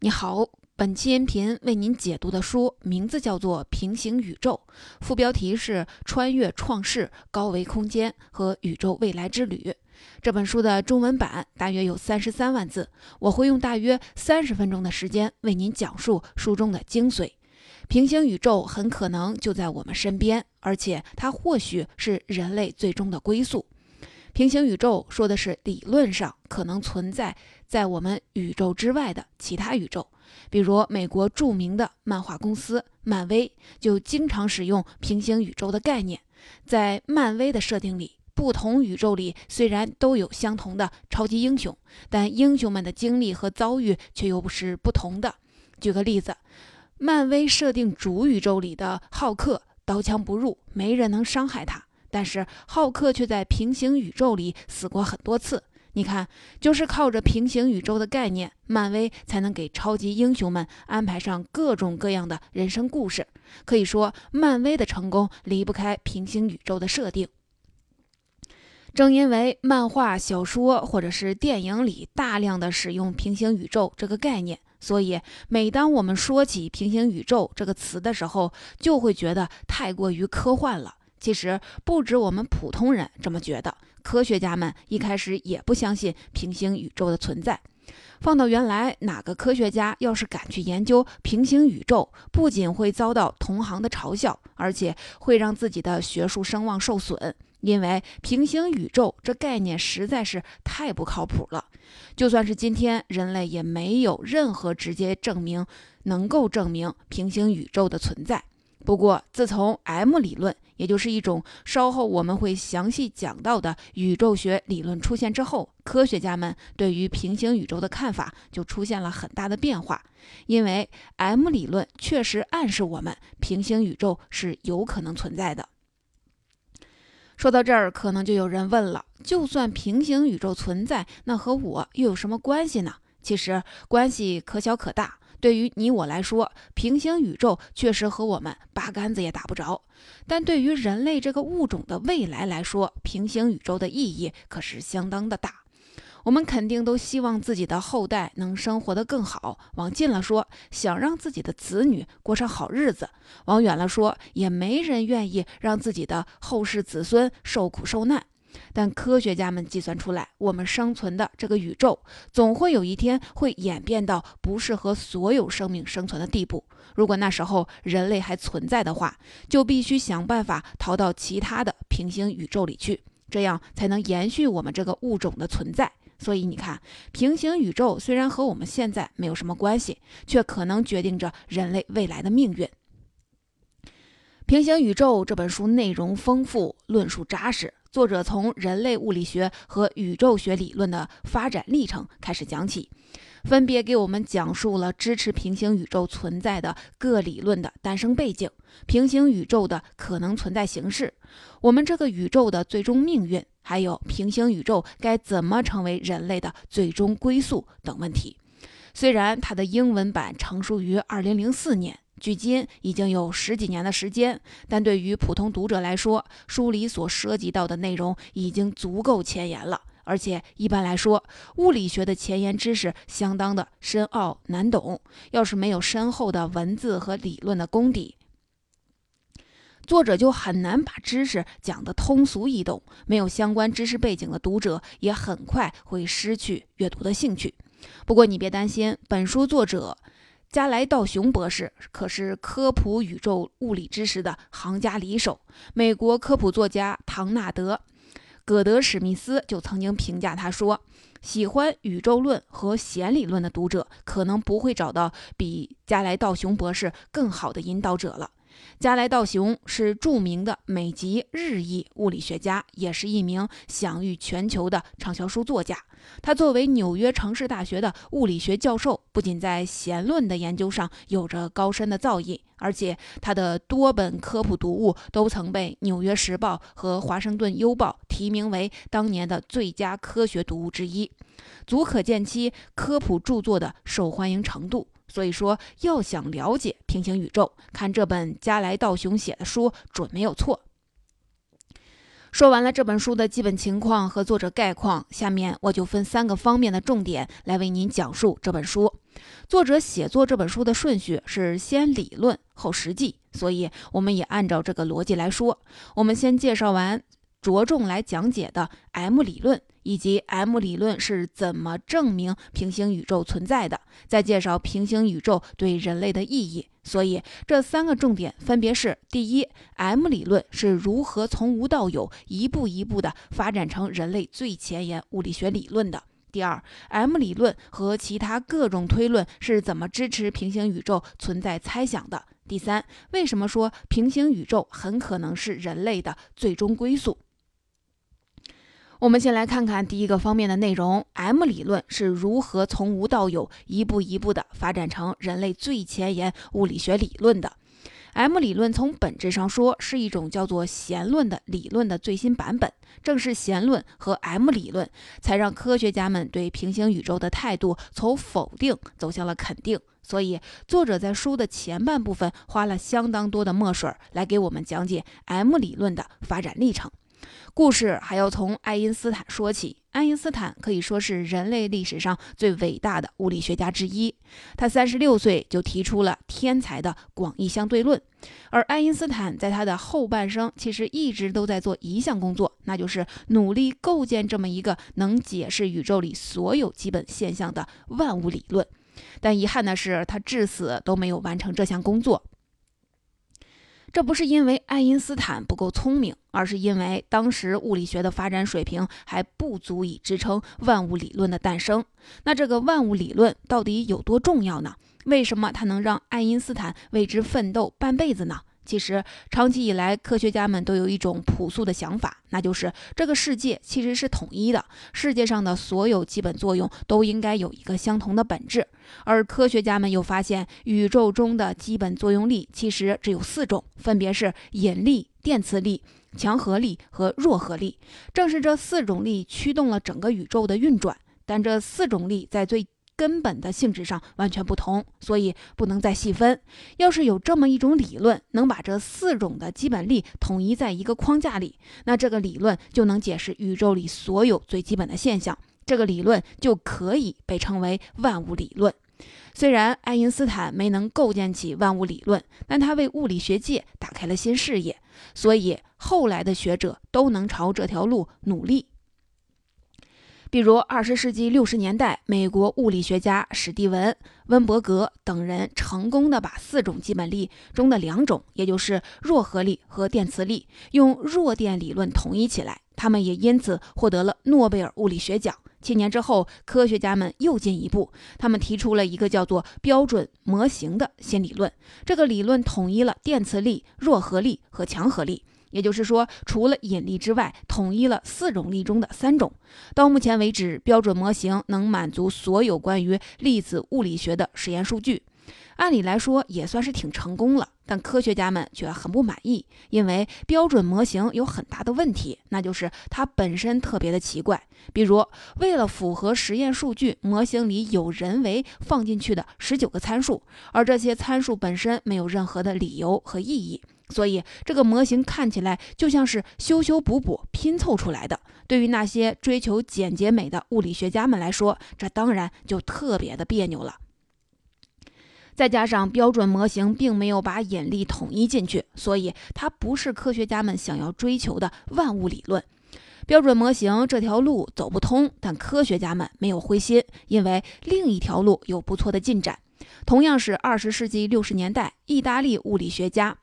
你好，本期音频为您解读的书名字叫做《平行宇宙》，副标题是“穿越创世、高维空间和宇宙未来之旅”。这本书的中文版大约有三十三万字，我会用大约三十分钟的时间为您讲述书中的精髓。平行宇宙很可能就在我们身边，而且它或许是人类最终的归宿。平行宇宙说的是理论上可能存在在我们宇宙之外的其他宇宙，比如美国著名的漫画公司漫威就经常使用平行宇宙的概念。在漫威的设定里，不同宇宙里虽然都有相同的超级英雄，但英雄们的经历和遭遇却又不是不同的。举个例子，漫威设定主宇宙里的浩克刀枪不入，没人能伤害他。但是浩克却在平行宇宙里死过很多次。你看，就是靠着平行宇宙的概念，漫威才能给超级英雄们安排上各种各样的人生故事。可以说，漫威的成功离不开平行宇宙的设定。正因为漫画、小说或者是电影里大量的使用平行宇宙这个概念，所以每当我们说起平行宇宙这个词的时候，就会觉得太过于科幻了。其实不止我们普通人这么觉得，科学家们一开始也不相信平行宇宙的存在。放到原来，哪个科学家要是敢去研究平行宇宙，不仅会遭到同行的嘲笑，而且会让自己的学术声望受损。因为平行宇宙这概念实在是太不靠谱了。就算是今天，人类也没有任何直接证明能够证明平行宇宙的存在。不过，自从 M 理论，也就是一种稍后我们会详细讲到的宇宙学理论出现之后，科学家们对于平行宇宙的看法就出现了很大的变化。因为 M 理论确实暗示我们平行宇宙是有可能存在的。说到这儿，可能就有人问了：就算平行宇宙存在，那和我又有什么关系呢？其实关系可小可大。对于你我来说，平行宇宙确实和我们八竿子也打不着；但对于人类这个物种的未来来说，平行宇宙的意义可是相当的大。我们肯定都希望自己的后代能生活得更好。往近了说，想让自己的子女过上好日子；往远了说，也没人愿意让自己的后世子孙受苦受难。但科学家们计算出来，我们生存的这个宇宙，总会有一天会演变到不适合所有生命生存的地步。如果那时候人类还存在的话，就必须想办法逃到其他的平行宇宙里去，这样才能延续我们这个物种的存在。所以你看，平行宇宙虽然和我们现在没有什么关系，却可能决定着人类未来的命运。《平行宇宙》这本书内容丰富，论述扎实。作者从人类物理学和宇宙学理论的发展历程开始讲起，分别给我们讲述了支持平行宇宙存在的各理论的诞生背景、平行宇宙的可能存在形式、我们这个宇宙的最终命运，还有平行宇宙该怎么成为人类的最终归宿等问题。虽然它的英文版成书于二零零四年。距今已经有十几年的时间，但对于普通读者来说，书里所涉及到的内容已经足够前沿了。而且一般来说，物理学的前沿知识相当的深奥难懂，要是没有深厚的文字和理论的功底，作者就很难把知识讲得通俗易懂。没有相关知识背景的读者也很快会失去阅读的兴趣。不过你别担心，本书作者。加莱道雄博士可是科普宇宙物理知识的行家里手。美国科普作家唐纳德·葛德史密斯就曾经评价他说：“喜欢宇宙论和弦理论的读者，可能不会找到比加莱道雄博士更好的引导者了。”加莱道雄是著名的美籍日裔物理学家，也是一名享誉全球的畅销书作家。他作为纽约城市大学的物理学教授，不仅在弦论的研究上有着高深的造诣，而且他的多本科普读物都曾被《纽约时报》和《华盛顿邮报》提名为当年的最佳科学读物之一，足可见其科普著作的受欢迎程度。所以说，要想了解平行宇宙，看这本加莱道雄写的书准没有错。说完了这本书的基本情况和作者概况，下面我就分三个方面的重点来为您讲述这本书。作者写作这本书的顺序是先理论后实际，所以我们也按照这个逻辑来说。我们先介绍完着重来讲解的 M 理论。以及 M 理论是怎么证明平行宇宙存在的？再介绍平行宇宙对人类的意义。所以这三个重点分别是：第一，M 理论是如何从无到有，一步一步的发展成人类最前沿物理学理论的；第二，M 理论和其他各种推论是怎么支持平行宇宙存在猜想的；第三，为什么说平行宇宙很可能是人类的最终归宿？我们先来看看第一个方面的内容：M 理论是如何从无到有，一步一步地发展成人类最前沿物理学理论的。M 理论从本质上说是一种叫做弦论的理论的最新版本。正是弦论和 M 理论，才让科学家们对平行宇宙的态度从否定走向了肯定。所以，作者在书的前半部分花了相当多的墨水来给我们讲解 M 理论的发展历程。故事还要从爱因斯坦说起。爱因斯坦可以说是人类历史上最伟大的物理学家之一。他三十六岁就提出了天才的广义相对论。而爱因斯坦在他的后半生其实一直都在做一项工作，那就是努力构建这么一个能解释宇宙里所有基本现象的万物理论。但遗憾的是，他至死都没有完成这项工作。这不是因为爱因斯坦不够聪明，而是因为当时物理学的发展水平还不足以支撑万物理论的诞生。那这个万物理论到底有多重要呢？为什么它能让爱因斯坦为之奋斗半辈子呢？其实，长期以来，科学家们都有一种朴素的想法，那就是这个世界其实是统一的，世界上的所有基本作用都应该有一个相同的本质。而科学家们又发现，宇宙中的基本作用力其实只有四种，分别是引力、电磁力、强合力和弱合力。正是这四种力驱动了整个宇宙的运转，但这四种力在最根本的性质上完全不同，所以不能再细分。要是有这么一种理论，能把这四种的基本力统一在一个框架里，那这个理论就能解释宇宙里所有最基本的现象。这个理论就可以被称为万物理论。虽然爱因斯坦没能构建起万物理论，但他为物理学界打开了新视野，所以后来的学者都能朝这条路努力。比如，二十世纪六十年代，美国物理学家史蒂文·温伯格等人成功的把四种基本力中的两种，也就是弱合力和电磁力，用弱电理论统一起来。他们也因此获得了诺贝尔物理学奖。七年之后，科学家们又进一步，他们提出了一个叫做标准模型的新理论。这个理论统一了电磁力、弱合力和强合力。也就是说，除了引力之外，统一了四种力中的三种。到目前为止，标准模型能满足所有关于粒子物理学的实验数据。按理来说，也算是挺成功了。但科学家们却很不满意，因为标准模型有很大的问题，那就是它本身特别的奇怪。比如，为了符合实验数据，模型里有人为放进去的十九个参数，而这些参数本身没有任何的理由和意义。所以，这个模型看起来就像是修修补补拼凑出来的。对于那些追求简洁美的物理学家们来说，这当然就特别的别扭了。再加上标准模型并没有把引力统一进去，所以它不是科学家们想要追求的万物理论。标准模型这条路走不通，但科学家们没有灰心，因为另一条路有不错的进展。同样是二十世纪六十年代，意大利物理学家。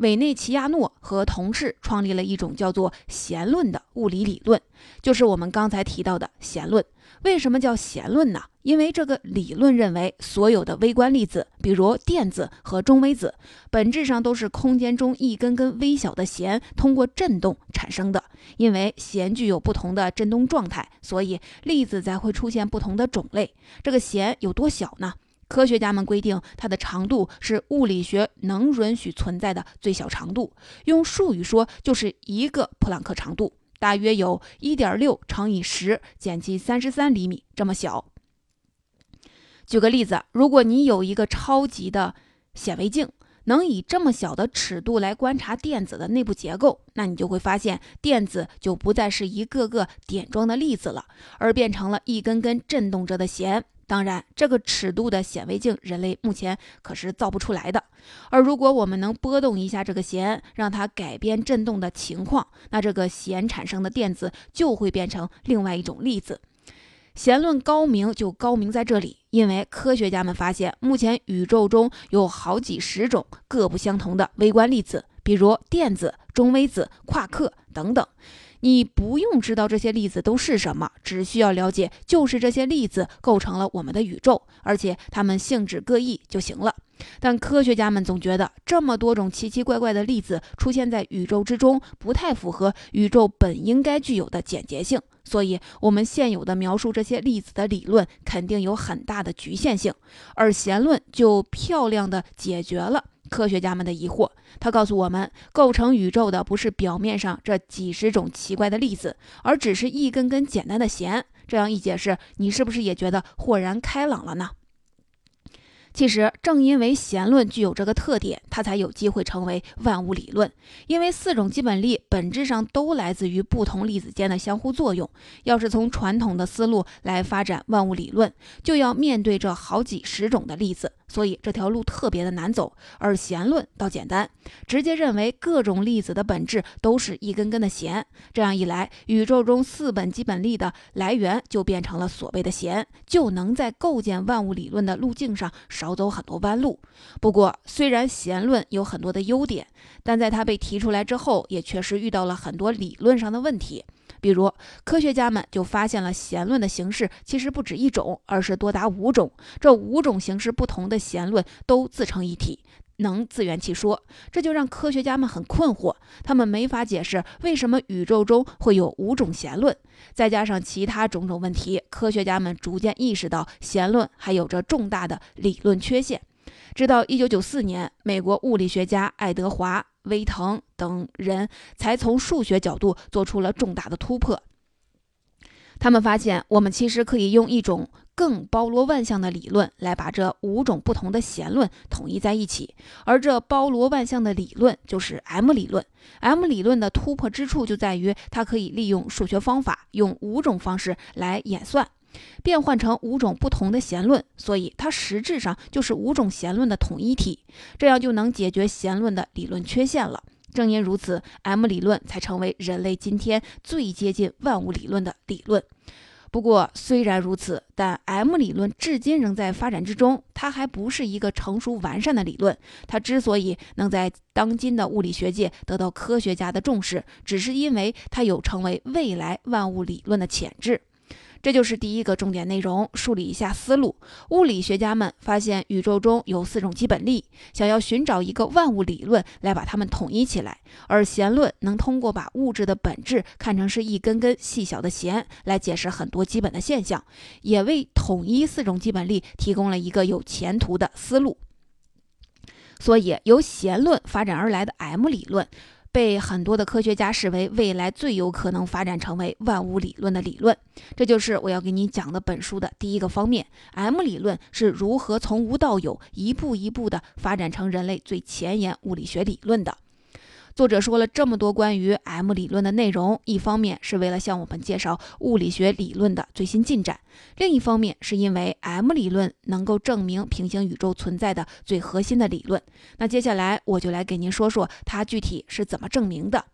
委内齐亚诺和同事创立了一种叫做弦论的物理理论，就是我们刚才提到的弦论。为什么叫弦论呢？因为这个理论认为，所有的微观粒子，比如电子和中微子，本质上都是空间中一根根微小的弦通过振动产生的。因为弦具有不同的振动状态，所以粒子才会出现不同的种类。这个弦有多小呢？科学家们规定，它的长度是物理学能允许存在的最小长度。用术语说，就是一个普朗克长度，大约有一点六乘以十减去三十三厘米这么小。举个例子，如果你有一个超级的显微镜，能以这么小的尺度来观察电子的内部结构，那你就会发现，电子就不再是一个个点状的粒子了，而变成了一根根震动着的弦。当然，这个尺度的显微镜，人类目前可是造不出来的。而如果我们能拨动一下这个弦，让它改变振动的情况，那这个弦产生的电子就会变成另外一种粒子。弦论高明就高明在这里，因为科学家们发现，目前宇宙中有好几十种各不相同的微观粒子，比如电子、中微子、夸克等等。你不用知道这些粒子都是什么，只需要了解就是这些粒子构成了我们的宇宙，而且它们性质各异就行了。但科学家们总觉得这么多种奇奇怪怪的粒子出现在宇宙之中，不太符合宇宙本应该具有的简洁性，所以我们现有的描述这些粒子的理论肯定有很大的局限性，而弦论就漂亮的解决了。科学家们的疑惑，他告诉我们，构成宇宙的不是表面上这几十种奇怪的粒子，而只是一根根简单的弦。这样一解释，你是不是也觉得豁然开朗了呢？其实，正因为弦论具有这个特点，它才有机会成为万物理论。因为四种基本力本质上都来自于不同粒子间的相互作用。要是从传统的思路来发展万物理论，就要面对这好几十种的粒子。所以这条路特别的难走，而弦论倒简单，直接认为各种粒子的本质都是一根根的弦。这样一来，宇宙中四本基本力的来源就变成了所谓的弦，就能在构建万物理论的路径上少走很多弯路。不过，虽然弦论有很多的优点，但在它被提出来之后，也确实遇到了很多理论上的问题。比如，科学家们就发现了弦论的形式其实不止一种，而是多达五种。这五种形式不同的弦论都自成一体，能自圆其说。这就让科学家们很困惑，他们没法解释为什么宇宙中会有五种弦论。再加上其他种种问题，科学家们逐渐意识到弦论还有着重大的理论缺陷。直到1994年，美国物理学家爱德华。威腾等人才从数学角度做出了重大的突破。他们发现，我们其实可以用一种更包罗万象的理论来把这五种不同的弦论统一在一起，而这包罗万象的理论就是 M 理论。M 理论的突破之处就在于，它可以利用数学方法，用五种方式来演算。变换成五种不同的弦论，所以它实质上就是五种弦论的统一体，这样就能解决弦论的理论缺陷了。正因如此，M 理论才成为人类今天最接近万物理论的理论。不过，虽然如此，但 M 理论至今仍在发展之中，它还不是一个成熟完善的理论。它之所以能在当今的物理学界得到科学家的重视，只是因为它有成为未来万物理论的潜质。这就是第一个重点内容，梳理一下思路。物理学家们发现宇宙中有四种基本力，想要寻找一个万物理论来把它们统一起来。而弦论能通过把物质的本质看成是一根根细小的弦来解释很多基本的现象，也为统一四种基本力提供了一个有前途的思路。所以，由弦论发展而来的 M 理论。被很多的科学家视为未来最有可能发展成为万物理论的理论，这就是我要给你讲的本书的第一个方面：M 理论是如何从无到有，一步一步的发展成人类最前沿物理学理论的。作者说了这么多关于 M 理论的内容，一方面是为了向我们介绍物理学理论的最新进展，另一方面是因为 M 理论能够证明平行宇宙存在的最核心的理论。那接下来我就来给您说说它具体是怎么证明的。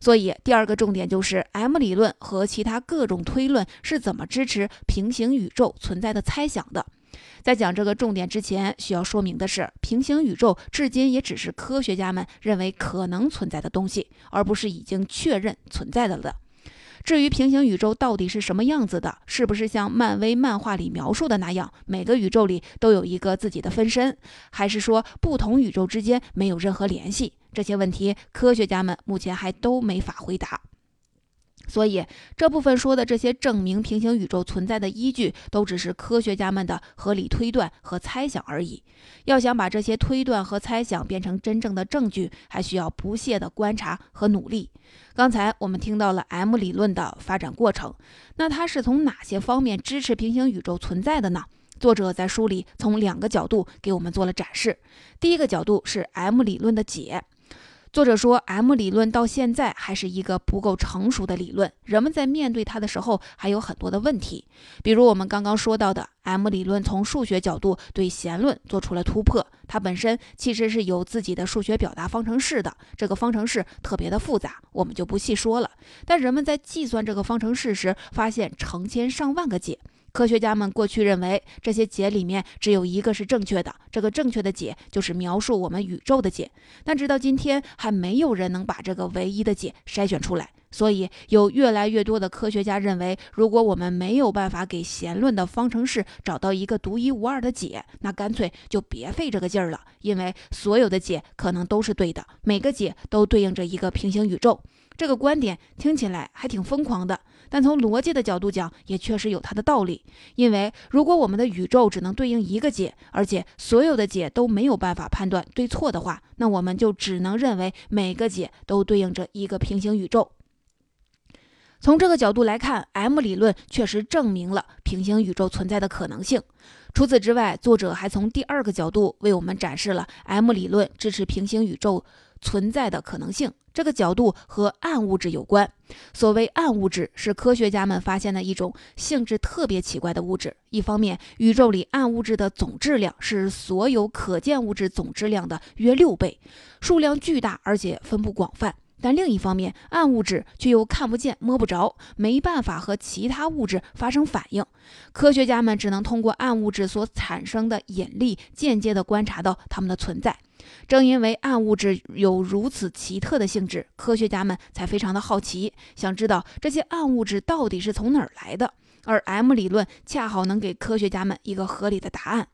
所以第二个重点就是 M 理论和其他各种推论是怎么支持平行宇宙存在的猜想的。在讲这个重点之前，需要说明的是，平行宇宙至今也只是科学家们认为可能存在的东西，而不是已经确认存在的了。至于平行宇宙到底是什么样子的，是不是像漫威漫画里描述的那样，每个宇宙里都有一个自己的分身，还是说不同宇宙之间没有任何联系？这些问题，科学家们目前还都没法回答。所以这部分说的这些证明平行宇宙存在的依据，都只是科学家们的合理推断和猜想而已。要想把这些推断和猜想变成真正的证据，还需要不懈的观察和努力。刚才我们听到了 M 理论的发展过程，那它是从哪些方面支持平行宇宙存在的呢？作者在书里从两个角度给我们做了展示。第一个角度是 M 理论的解。作者说，M 理论到现在还是一个不够成熟的理论，人们在面对它的时候还有很多的问题。比如我们刚刚说到的，M 理论从数学角度对弦论做出了突破，它本身其实是有自己的数学表达方程式的，这个方程式特别的复杂，我们就不细说了。但人们在计算这个方程式时，发现成千上万个解。科学家们过去认为这些解里面只有一个是正确的，这个正确的解就是描述我们宇宙的解。但直到今天，还没有人能把这个唯一的解筛选出来。所以，有越来越多的科学家认为，如果我们没有办法给弦论的方程式找到一个独一无二的解，那干脆就别费这个劲儿了，因为所有的解可能都是对的，每个解都对应着一个平行宇宙。这个观点听起来还挺疯狂的。但从逻辑的角度讲，也确实有它的道理。因为如果我们的宇宙只能对应一个解，而且所有的解都没有办法判断对错的话，那我们就只能认为每个解都对应着一个平行宇宙。从这个角度来看，M 理论确实证明了平行宇宙存在的可能性。除此之外，作者还从第二个角度为我们展示了 M 理论支持平行宇宙存在的可能性。这个角度和暗物质有关。所谓暗物质，是科学家们发现的一种性质特别奇怪的物质。一方面，宇宙里暗物质的总质量是所有可见物质总质量的约六倍，数量巨大，而且分布广泛。但另一方面，暗物质却又看不见、摸不着，没办法和其他物质发生反应。科学家们只能通过暗物质所产生的引力，间接地观察到它们的存在。正因为暗物质有如此奇特的性质，科学家们才非常的好奇，想知道这些暗物质到底是从哪儿来的。而 M 理论恰好能给科学家们一个合理的答案。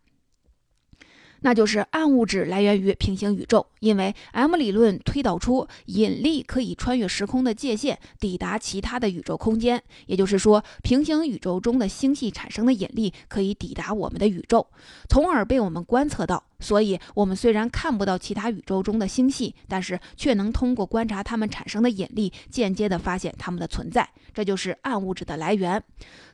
那就是暗物质来源于平行宇宙，因为 M 理论推导出引力可以穿越时空的界限，抵达其他的宇宙空间。也就是说，平行宇宙中的星系产生的引力可以抵达我们的宇宙，从而被我们观测到。所以，我们虽然看不到其他宇宙中的星系，但是却能通过观察它们产生的引力，间接地发现它们的存在。这就是暗物质的来源。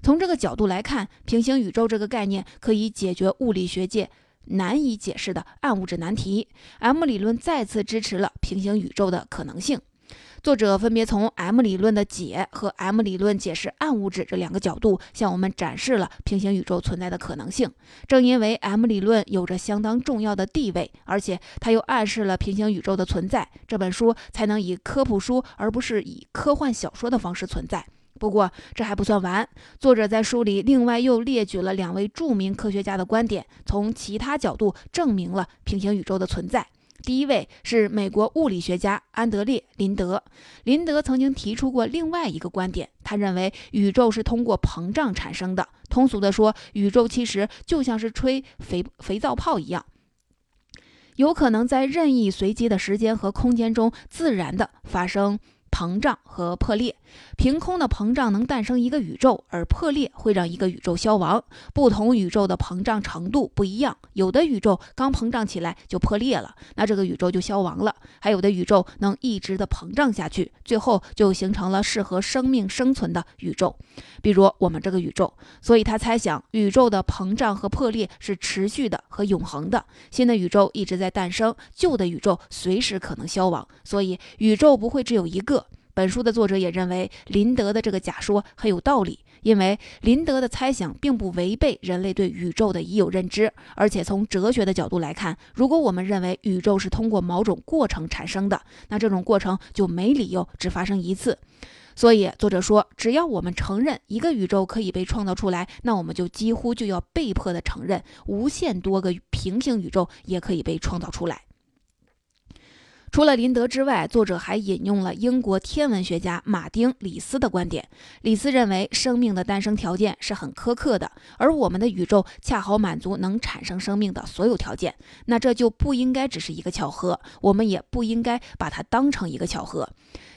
从这个角度来看，平行宇宙这个概念可以解决物理学界。难以解释的暗物质难题，M 理论再次支持了平行宇宙的可能性。作者分别从 M 理论的解和 M 理论解释暗物质这两个角度，向我们展示了平行宇宙存在的可能性。正因为 M 理论有着相当重要的地位，而且它又暗示了平行宇宙的存在，这本书才能以科普书而不是以科幻小说的方式存在。不过这还不算完，作者在书里另外又列举了两位著名科学家的观点，从其他角度证明了平行宇宙的存在。第一位是美国物理学家安德烈·林德，林德曾经提出过另外一个观点，他认为宇宙是通过膨胀产生的。通俗的说，宇宙其实就像是吹肥肥皂泡一样，有可能在任意随机的时间和空间中自然的发生。膨胀和破裂，凭空的膨胀能诞生一个宇宙，而破裂会让一个宇宙消亡。不同宇宙的膨胀程度不一样，有的宇宙刚膨胀起来就破裂了，那这个宇宙就消亡了；还有的宇宙能一直的膨胀下去，最后就形成了适合生命生存的宇宙，比如我们这个宇宙。所以他猜想，宇宙的膨胀和破裂是持续的和永恒的，新的宇宙一直在诞生，旧的宇宙随时可能消亡，所以宇宙不会只有一个。本书的作者也认为林德的这个假说很有道理，因为林德的猜想并不违背人类对宇宙的已有认知，而且从哲学的角度来看，如果我们认为宇宙是通过某种过程产生的，那这种过程就没理由只发生一次。所以作者说，只要我们承认一个宇宙可以被创造出来，那我们就几乎就要被迫的承认无限多个平行宇宙也可以被创造出来。除了林德之外，作者还引用了英国天文学家马丁·里斯的观点。李斯认为，生命的诞生条件是很苛刻的，而我们的宇宙恰好满足能产生生命的所有条件。那这就不应该只是一个巧合，我们也不应该把它当成一个巧合。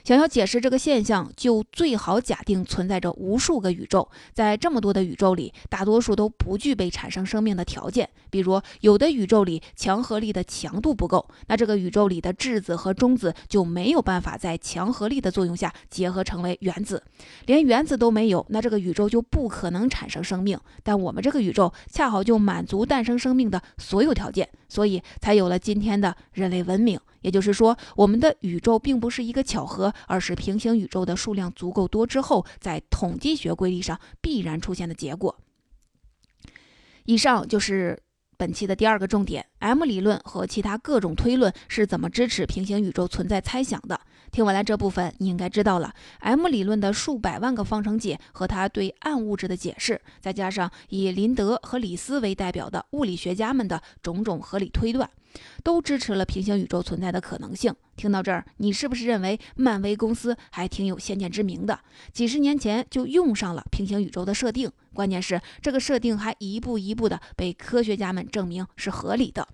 想要解释这个现象，就最好假定存在着无数个宇宙，在这么多的宇宙里，大多数都不具备产生生命的条件。比如，有的宇宙里强合力的强度不够，那这个宇宙里的质子和中子就没有办法在强合力的作用下结合成为原子，连原子都没有，那这个宇宙就不可能产生生命。但我们这个宇宙恰好就满足诞生生命的所有条件，所以才有了今天的人类文明。也就是说，我们的宇宙并不是一个巧合，而是平行宇宙的数量足够多之后，在统计学规律上必然出现的结果。以上就是本期的第二个重点：M 理论和其他各种推论是怎么支持平行宇宙存在猜想的。听完了这部分，你应该知道了 M 理论的数百万个方程解和它对暗物质的解释，再加上以林德和李斯为代表的物理学家们的种种合理推断。都支持了平行宇宙存在的可能性。听到这儿，你是不是认为漫威公司还挺有先见之明的？几十年前就用上了平行宇宙的设定，关键是这个设定还一步一步的被科学家们证明是合理的。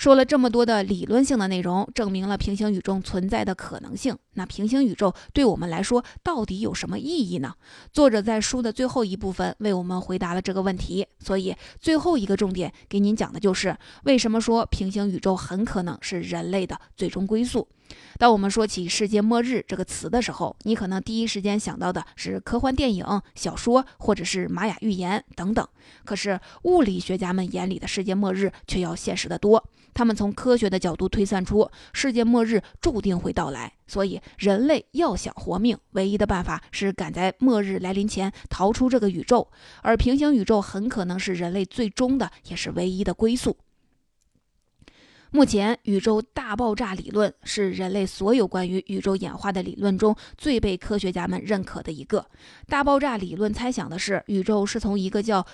说了这么多的理论性的内容，证明了平行宇宙存在的可能性。那平行宇宙对我们来说到底有什么意义呢？作者在书的最后一部分为我们回答了这个问题。所以最后一个重点给您讲的就是为什么说平行宇宙很可能是人类的最终归宿。当我们说起世界末日这个词的时候，你可能第一时间想到的是科幻电影、小说，或者是玛雅预言等等。可是物理学家们眼里的世界末日却要现实的多。他们从科学的角度推算出世界末日注定会到来，所以人类要想活命，唯一的办法是赶在末日来临前逃出这个宇宙。而平行宇宙很可能是人类最终的，也是唯一的归宿。目前，宇宙大爆炸理论是人类所有关于宇宙演化的理论中最被科学家们认可的一个。大爆炸理论猜想的是，宇宙是从一个叫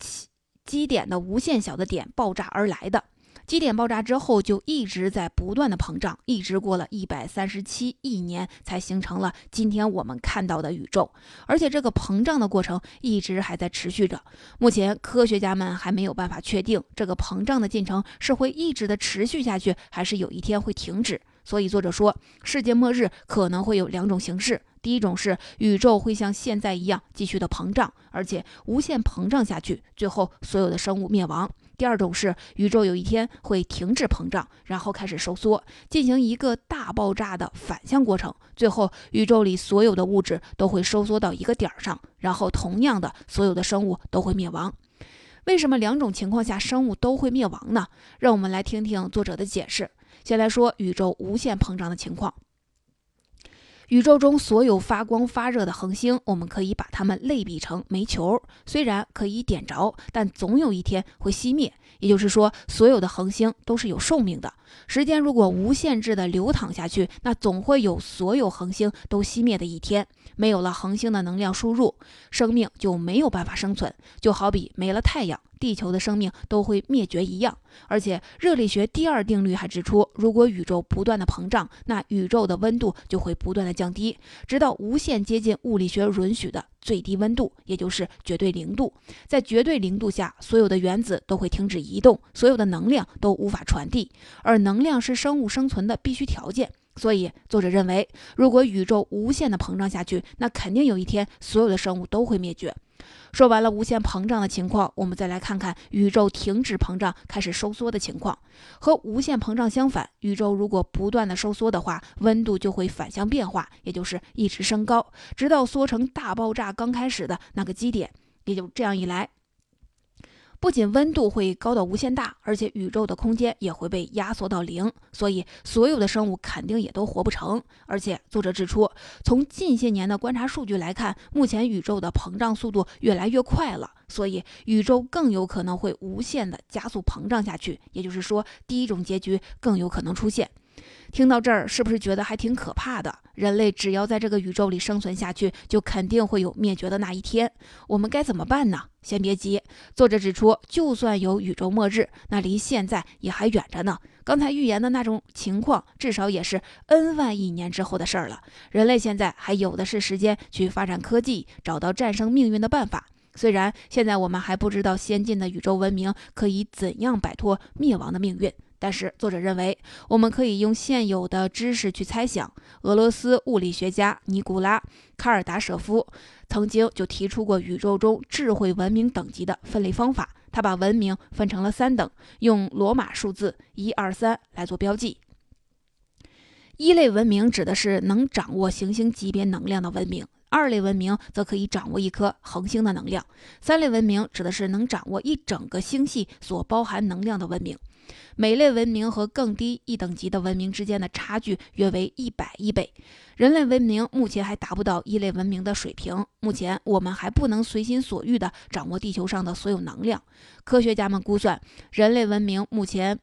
基基点的无限小的点爆炸而来的。基点爆炸之后，就一直在不断的膨胀，一直过了一百三十七亿年，才形成了今天我们看到的宇宙。而且这个膨胀的过程一直还在持续着。目前科学家们还没有办法确定这个膨胀的进程是会一直的持续下去，还是有一天会停止。所以作者说，世界末日可能会有两种形式：第一种是宇宙会像现在一样继续的膨胀，而且无限膨胀下去，最后所有的生物灭亡。第二种是宇宙有一天会停止膨胀，然后开始收缩，进行一个大爆炸的反向过程，最后宇宙里所有的物质都会收缩到一个点儿上，然后同样的所有的生物都会灭亡。为什么两种情况下生物都会灭亡呢？让我们来听听作者的解释。先来说宇宙无限膨胀的情况。宇宙中所有发光发热的恒星，我们可以把它们类比成煤球，虽然可以点着，但总有一天会熄灭。也就是说，所有的恒星都是有寿命的。时间如果无限制的流淌下去，那总会有所有恒星都熄灭的一天。没有了恒星的能量输入，生命就没有办法生存，就好比没了太阳。地球的生命都会灭绝一样，而且热力学第二定律还指出，如果宇宙不断的膨胀，那宇宙的温度就会不断的降低，直到无限接近物理学允许的最低温度，也就是绝对零度。在绝对零度下，所有的原子都会停止移动，所有的能量都无法传递，而能量是生物生存的必须条件。所以，作者认为，如果宇宙无限的膨胀下去，那肯定有一天所有的生物都会灭绝。说完了无限膨胀的情况，我们再来看看宇宙停止膨胀开始收缩的情况。和无限膨胀相反，宇宙如果不断的收缩的话，温度就会反向变化，也就是一直升高，直到缩成大爆炸刚开始的那个基点。也就这样一来。不仅温度会高到无限大，而且宇宙的空间也会被压缩到零，所以所有的生物肯定也都活不成。而且作者指出，从近些年的观察数据来看，目前宇宙的膨胀速度越来越快了，所以宇宙更有可能会无限的加速膨胀下去。也就是说，第一种结局更有可能出现。听到这儿，是不是觉得还挺可怕的？人类只要在这个宇宙里生存下去，就肯定会有灭绝的那一天。我们该怎么办呢？先别急，作者指出，就算有宇宙末日，那离现在也还远着呢。刚才预言的那种情况，至少也是 N 万亿年之后的事儿了。人类现在还有的是时间去发展科技，找到战胜命运的办法。虽然现在我们还不知道先进的宇宙文明可以怎样摆脱灭亡的命运，但是作者认为，我们可以用现有的知识去猜想。俄罗斯物理学家尼古拉·卡尔达舍夫曾经就提出过宇宙中智慧文明等级的分类方法。他把文明分成了三等，用罗马数字一二三来做标记。一类文明指的是能掌握行星级别能量的文明。二类文明则可以掌握一颗恒星的能量，三类文明指的是能掌握一整个星系所包含能量的文明。每类文明和更低一等级的文明之间的差距约为一百亿倍。人类文明目前还达不到一类文明的水平，目前我们还不能随心所欲地掌握地球上的所有能量。科学家们估算，人类文明目前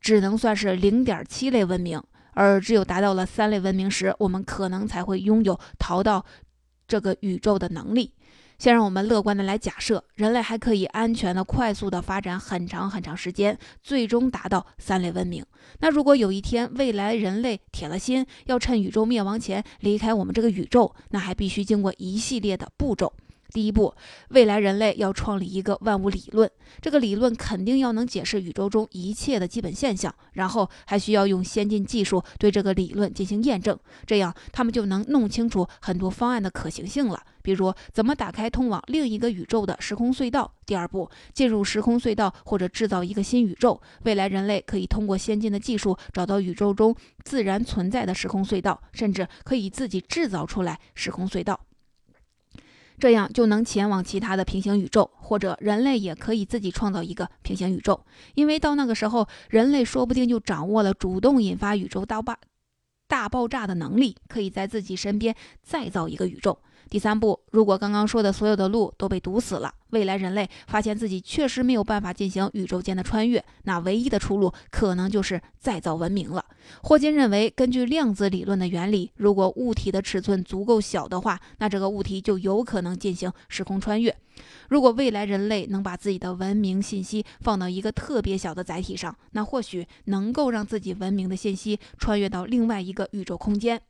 只能算是零点七类文明，而只有达到了三类文明时，我们可能才会拥有逃到。这个宇宙的能力，先让我们乐观的来假设，人类还可以安全的、快速的发展很长很长时间，最终达到三类文明。那如果有一天未来人类铁了心要趁宇宙灭亡前离开我们这个宇宙，那还必须经过一系列的步骤。第一步，未来人类要创立一个万物理论，这个理论肯定要能解释宇宙中一切的基本现象，然后还需要用先进技术对这个理论进行验证，这样他们就能弄清楚很多方案的可行性了，比如怎么打开通往另一个宇宙的时空隧道。第二步，进入时空隧道或者制造一个新宇宙，未来人类可以通过先进的技术找到宇宙中自然存在的时空隧道，甚至可以自己制造出来时空隧道。这样就能前往其他的平行宇宙，或者人类也可以自己创造一个平行宇宙，因为到那个时候，人类说不定就掌握了主动引发宇宙大爆大爆炸的能力，可以在自己身边再造一个宇宙。第三步，如果刚刚说的所有的路都被堵死了，未来人类发现自己确实没有办法进行宇宙间的穿越，那唯一的出路可能就是再造文明了。霍金认为，根据量子理论的原理，如果物体的尺寸足够小的话，那这个物体就有可能进行时空穿越。如果未来人类能把自己的文明信息放到一个特别小的载体上，那或许能够让自己文明的信息穿越到另外一个宇宙空间。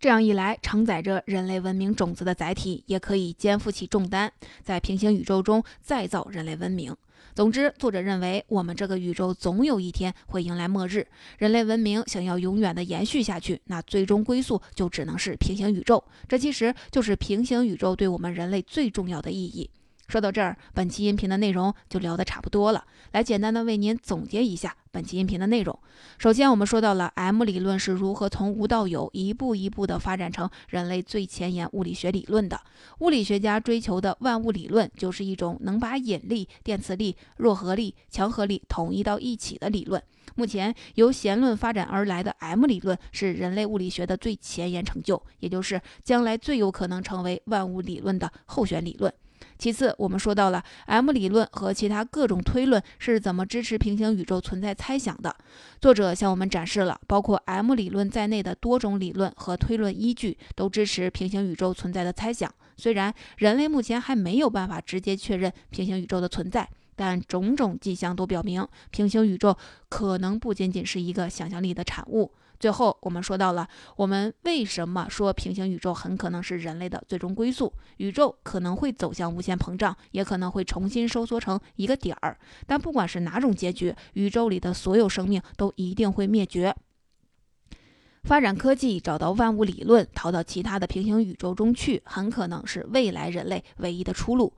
这样一来，承载着人类文明种子的载体也可以肩负起重担，在平行宇宙中再造人类文明。总之，作者认为，我们这个宇宙总有一天会迎来末日。人类文明想要永远的延续下去，那最终归宿就只能是平行宇宙。这其实就是平行宇宙对我们人类最重要的意义。说到这儿，本期音频的内容就聊得差不多了。来简单的为您总结一下本期音频的内容。首先，我们说到了 M 理论是如何从无到有，一步一步地发展成人类最前沿物理学理论的。物理学家追求的万物理论，就是一种能把引力、电磁力、弱合力、强合力统一到一起的理论。目前由弦论发展而来的 M 理论，是人类物理学的最前沿成就，也就是将来最有可能成为万物理论的候选理论。其次，我们说到了 M 理论和其他各种推论是怎么支持平行宇宙存在猜想的。作者向我们展示了包括 M 理论在内的多种理论和推论依据都支持平行宇宙存在的猜想。虽然人类目前还没有办法直接确认平行宇宙的存在，但种种迹象都表明，平行宇宙可能不仅仅是一个想象力的产物。最后，我们说到了我们为什么说平行宇宙很可能是人类的最终归宿。宇宙可能会走向无限膨胀，也可能会重新收缩成一个点儿。但不管是哪种结局，宇宙里的所有生命都一定会灭绝。发展科技，找到万物理论，逃到其他的平行宇宙中去，很可能是未来人类唯一的出路。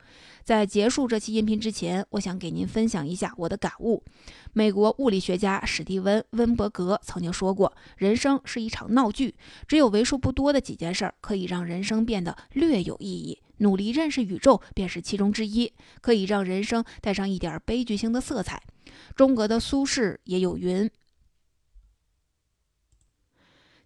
在结束这期音频之前，我想给您分享一下我的感悟。美国物理学家史蒂文·温伯格曾经说过：“人生是一场闹剧，只有为数不多的几件事儿可以让人生变得略有意义。努力认识宇宙便是其中之一，可以让人生带上一点悲剧性的色彩。”中国的苏轼也有云。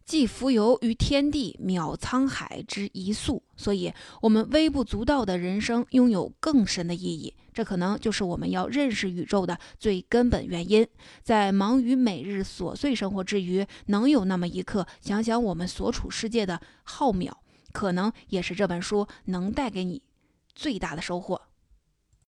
既浮游于天地，渺沧海之一粟。所以，我们微不足道的人生拥有更深的意义。这可能就是我们要认识宇宙的最根本原因。在忙于每日琐碎生活之余，能有那么一刻想想我们所处世界的浩渺，可能也是这本书能带给你最大的收获。